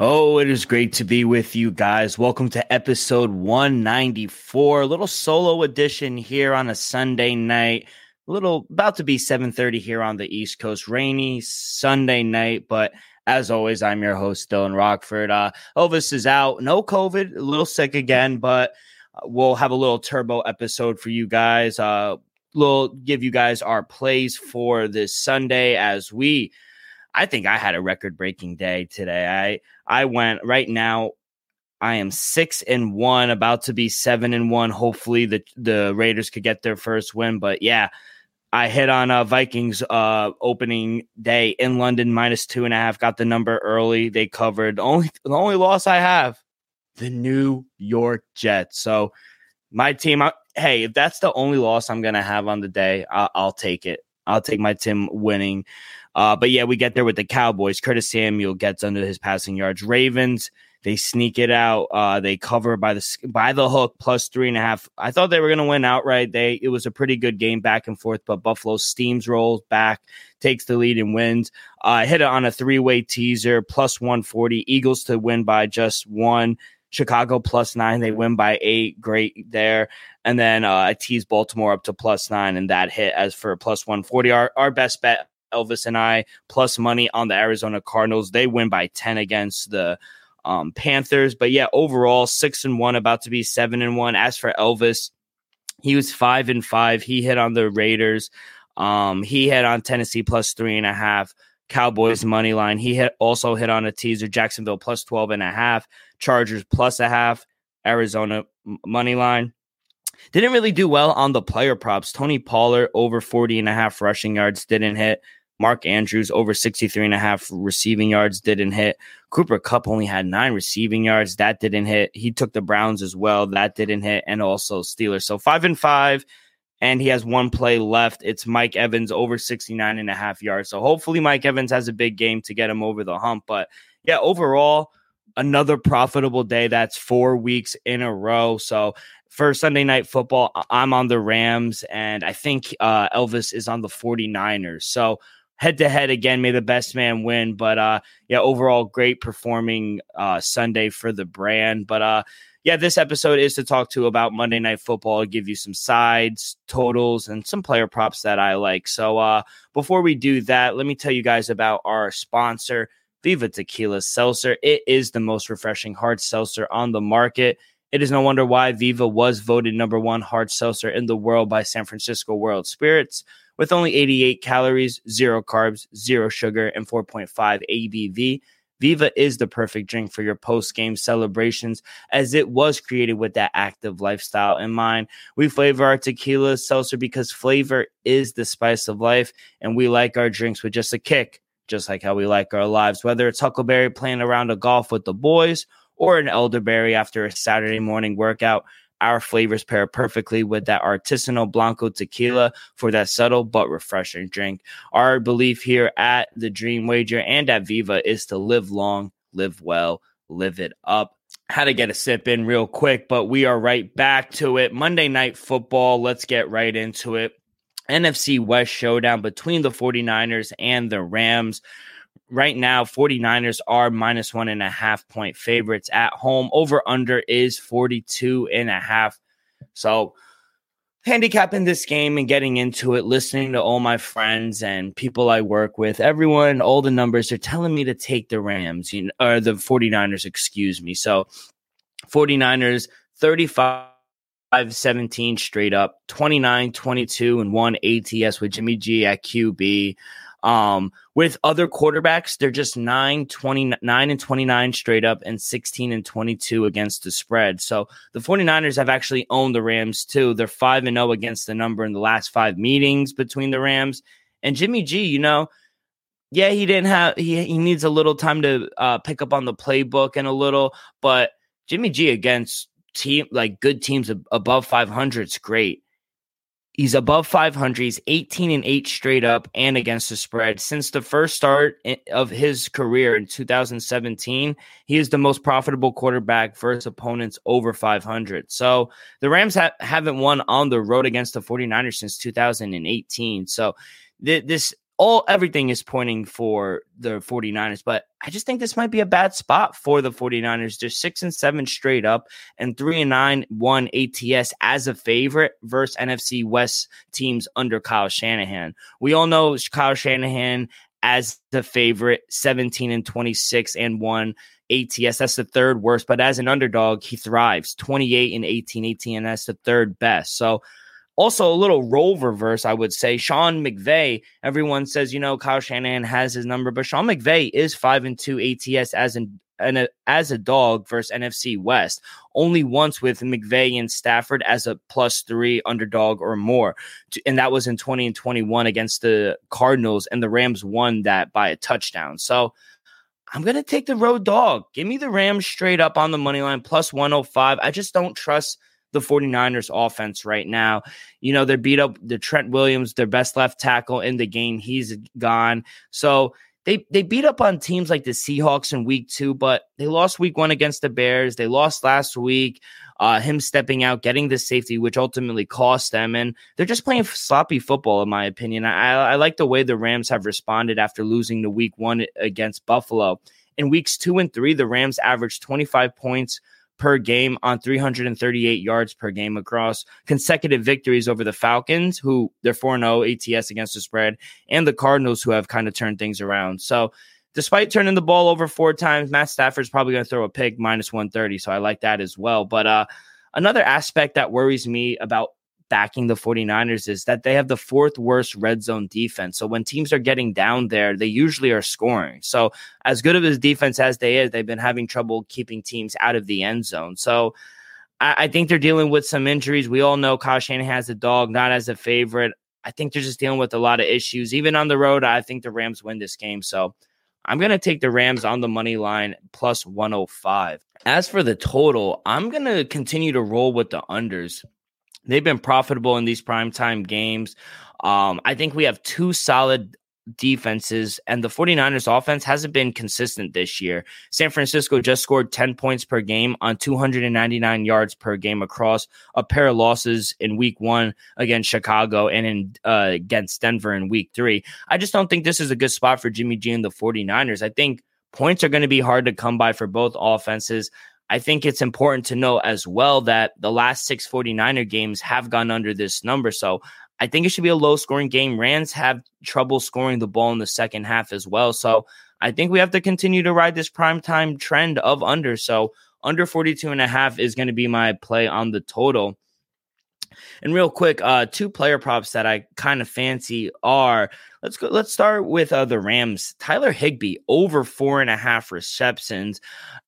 Oh, it is great to be with you guys. Welcome to episode 194, a little solo edition here on a Sunday night. A little about to be 7:30 here on the East Coast, rainy Sunday night, but as always, I'm your host Dylan Rockford. Uh, Elvis is out, no COVID, a little sick again, but uh, we'll have a little turbo episode for you guys. Uh, we'll give you guys our plays for this Sunday as we I think I had a record breaking day today. I I went right now. I am six and one, about to be seven and one. Hopefully the the Raiders could get their first win. But yeah, I hit on uh, Vikings uh, opening day in London minus two and a half. Got the number early. They covered. The only the only loss I have, the New York Jets. So my team. I, hey, if that's the only loss I'm gonna have on the day, I'll, I'll take it. I'll take my team winning. Uh, but yeah, we get there with the Cowboys. Curtis Samuel gets under his passing yards. Ravens, they sneak it out. Uh, they cover by the by the hook plus three and a half. I thought they were going to win outright. They it was a pretty good game back and forth, but Buffalo steams rolls back, takes the lead and wins. Uh, hit it on a three way teaser plus one forty. Eagles to win by just one. Chicago plus nine. They win by eight. Great there. And then uh, I tease Baltimore up to plus nine, and that hit as for plus 140. Our, our best bet Elvis and I plus money on the Arizona Cardinals. They win by 10 against the um, Panthers. But yeah, overall, six and one, about to be seven and one. As for Elvis, he was five and five. He hit on the Raiders. Um, he hit on Tennessee plus three and a half. Cowboys money line. He hit also hit on a teaser. Jacksonville plus 12 and a half. Chargers plus a half. Arizona money line. Didn't really do well on the player props. Tony Pollard over 40 and a half rushing yards didn't hit. Mark Andrews over 63 and a half receiving yards didn't hit. Cooper Kupp only had nine receiving yards. That didn't hit. He took the Browns as well. That didn't hit. And also Steelers. So five and five. And he has one play left. It's Mike Evans over 69 and a half yards. So hopefully Mike Evans has a big game to get him over the hump. But yeah, overall, another profitable day. That's four weeks in a row. So for Sunday night football, I'm on the Rams, and I think uh, Elvis is on the 49ers. So head to head again, may the best man win. But uh, yeah, overall, great performing uh, Sunday for the brand. But uh, yeah, this episode is to talk to about Monday Night Football, give you some sides, totals, and some player props that I like. So uh, before we do that, let me tell you guys about our sponsor, Viva Tequila Seltzer. It is the most refreshing hard seltzer on the market. It is no wonder why Viva was voted number one hard seltzer in the world by San Francisco World Spirits. With only 88 calories, zero carbs, zero sugar, and 4.5 ABV, Viva is the perfect drink for your post game celebrations as it was created with that active lifestyle in mind. We flavor our tequila seltzer because flavor is the spice of life, and we like our drinks with just a kick, just like how we like our lives. Whether it's Huckleberry playing around a golf with the boys or an elderberry after a Saturday morning workout, our flavors pair perfectly with that artisanal Blanco tequila for that subtle but refreshing drink. Our belief here at the Dream Wager and at Viva is to live long, live well, live it up. Had to get a sip in real quick, but we are right back to it. Monday Night Football. Let's get right into it. NFC West showdown between the 49ers and the Rams right now 49ers are minus one and a half point favorites at home. Over under is 42 and a half. So handicapping this game and getting into it listening to all my friends and people i work with everyone all the numbers are telling me to take the rams you know, or the 49ers excuse me. So 49ers 35 17 straight up 29 22 and 1 ats with jimmy g at qb um, with other quarterbacks, they're just 9, 29 and 29 straight up and 16 and 22 against the spread. So the 49ers have actually owned the Rams too. They're 5 and 0 against the number in the last five meetings between the Rams. And Jimmy G, you know, yeah, he didn't have, he, he needs a little time to uh, pick up on the playbook and a little, but Jimmy G against team, like good teams above 500 is great. He's above 500. He's 18 and 8 straight up and against the spread. Since the first start of his career in 2017, he is the most profitable quarterback versus opponents over 500. So the Rams ha- haven't won on the road against the 49ers since 2018. So th- this all everything is pointing for the 49ers, but I just think this might be a bad spot for the 49ers. They're six and seven straight up and three and nine one ATS as a favorite versus NFC West teams under Kyle Shanahan. We all know Kyle Shanahan as the favorite, 17 and 26 and one ATS. That's the third worst, but as an underdog, he thrives 28 and 18, 18, and that's the third best. So also, a little role reverse, I would say. Sean McVay, everyone says, you know, Kyle Shanahan has his number, but Sean McVay is five and two ATS as an, an as a dog versus NFC West. Only once with McVay and Stafford as a plus three underdog or more. And that was in 20 and 21 against the Cardinals, and the Rams won that by a touchdown. So I'm going to take the road dog. Give me the Rams straight up on the money line plus 105. I just don't trust the 49ers offense right now. You know, they're beat up the Trent Williams, their best left tackle in the game. He's gone. So they they beat up on teams like the Seahawks in week two, but they lost week one against the Bears. They lost last week. Uh, him stepping out, getting the safety, which ultimately cost them, and they're just playing sloppy football, in my opinion. I, I like the way the Rams have responded after losing the week one against Buffalo. In weeks two and three, the Rams averaged 25 points per game on 338 yards per game across consecutive victories over the Falcons, who they're 4 0 ATS against the spread, and the Cardinals, who have kind of turned things around. So, despite turning the ball over four times, Matt Stafford's probably going to throw a pick minus 130. So, I like that as well. But uh, another aspect that worries me about backing the 49ers is that they have the fourth worst red zone defense. So when teams are getting down there, they usually are scoring. So as good of a defense as they is, they've been having trouble keeping teams out of the end zone. So I, I think they're dealing with some injuries. We all know Kyle Shanahan has a dog, not as a favorite. I think they're just dealing with a lot of issues. Even on the road, I think the Rams win this game. So I'm going to take the Rams on the money line plus 105. As for the total, I'm going to continue to roll with the unders. They've been profitable in these primetime games. Um, I think we have two solid defenses, and the 49ers offense hasn't been consistent this year. San Francisco just scored 10 points per game on 299 yards per game across a pair of losses in week one against Chicago and in uh, against Denver in week three. I just don't think this is a good spot for Jimmy G and the 49ers. I think points are going to be hard to come by for both offenses. I think it's important to note as well that the last six 49er games have gone under this number. So I think it should be a low scoring game. Rams have trouble scoring the ball in the second half as well. So I think we have to continue to ride this prime time trend of under. So under 42 and a half is going to be my play on the total. And real quick, uh, two player props that I kind of fancy are let's go. Let's start with uh, the Rams. Tyler Higbee over four and a half receptions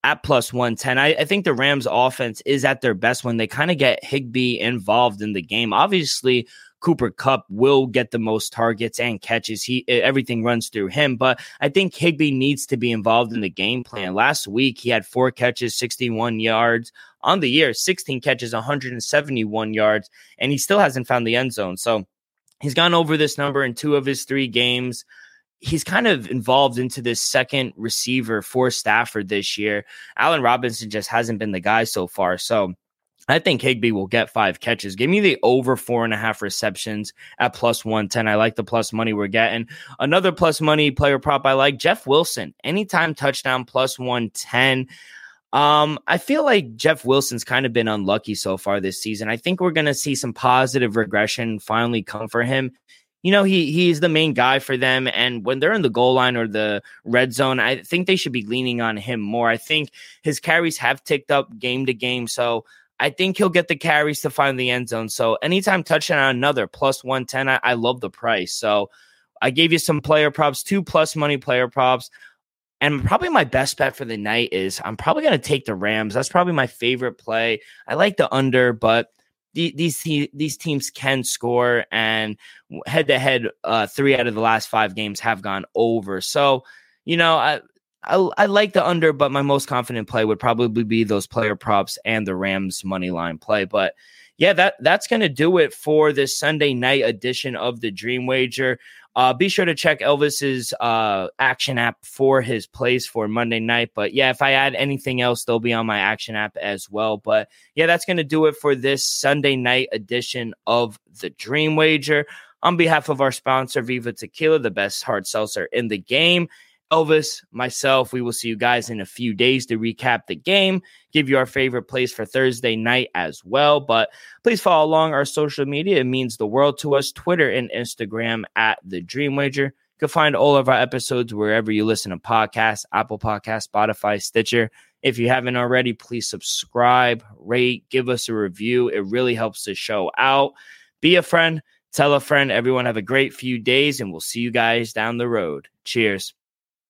at plus one ten. I, I think the Rams offense is at their best when they kind of get Higbee involved in the game. Obviously, Cooper Kupp will get the most targets and catches. He everything runs through him, but I think Higbee needs to be involved in the game plan. Last week he had four catches, 61 yards on the year, 16 catches, 171 yards, and he still hasn't found the end zone. So he's gone over this number in two of his three games. He's kind of involved into this second receiver for Stafford this year. Allen Robinson just hasn't been the guy so far. So I think Higbee will get five catches. Give me the over four and a half receptions at plus 110. I like the plus money we're getting. Another plus money player prop I like Jeff Wilson. Anytime touchdown plus 110. Um, I feel like Jeff Wilson's kind of been unlucky so far this season. I think we're going to see some positive regression finally come for him. You know, he he's the main guy for them, and when they're in the goal line or the red zone, I think they should be leaning on him more. I think his carries have ticked up game to game, so I think he'll get the carries to find the end zone. So anytime touchdown on another plus 110, I, I love the price. So I gave you some player props, two plus money player props. And probably my best bet for the night is I'm probably going to take the Rams. That's probably my favorite play. I like the under, but the, these these teams can score, and head to head, three out of the last five games have gone over. So, you know, I, I, I like the under, but my most confident play would probably be those player props and the Rams money line play. But yeah, that that's to do it for this Sunday night edition of the Dream Wager. Uh, be sure to check Elvis's uh, action app for his plays for Monday night. But yeah, if I add anything else, they'll be on my action app as well. But yeah, that's to do it for this Sunday night edition of the Dream Wager. On behalf of our sponsor, Viva Tequila, the best hard seltzer in the game, Elvis, myself, we will see you guys in a few days to recap the game, give you our favorite plays for Thursday night as well. But please follow along our social media. It means the world to us Twitter and Instagram at The Dream Wager. You can find all of our episodes wherever you listen to podcasts Apple Podcasts, Spotify, Stitcher. If you haven't already, please subscribe, rate, give us a review. It really helps the show out. Be a friend, tell a friend. Everyone have a great few days, and we'll see you guys down the road. Cheers.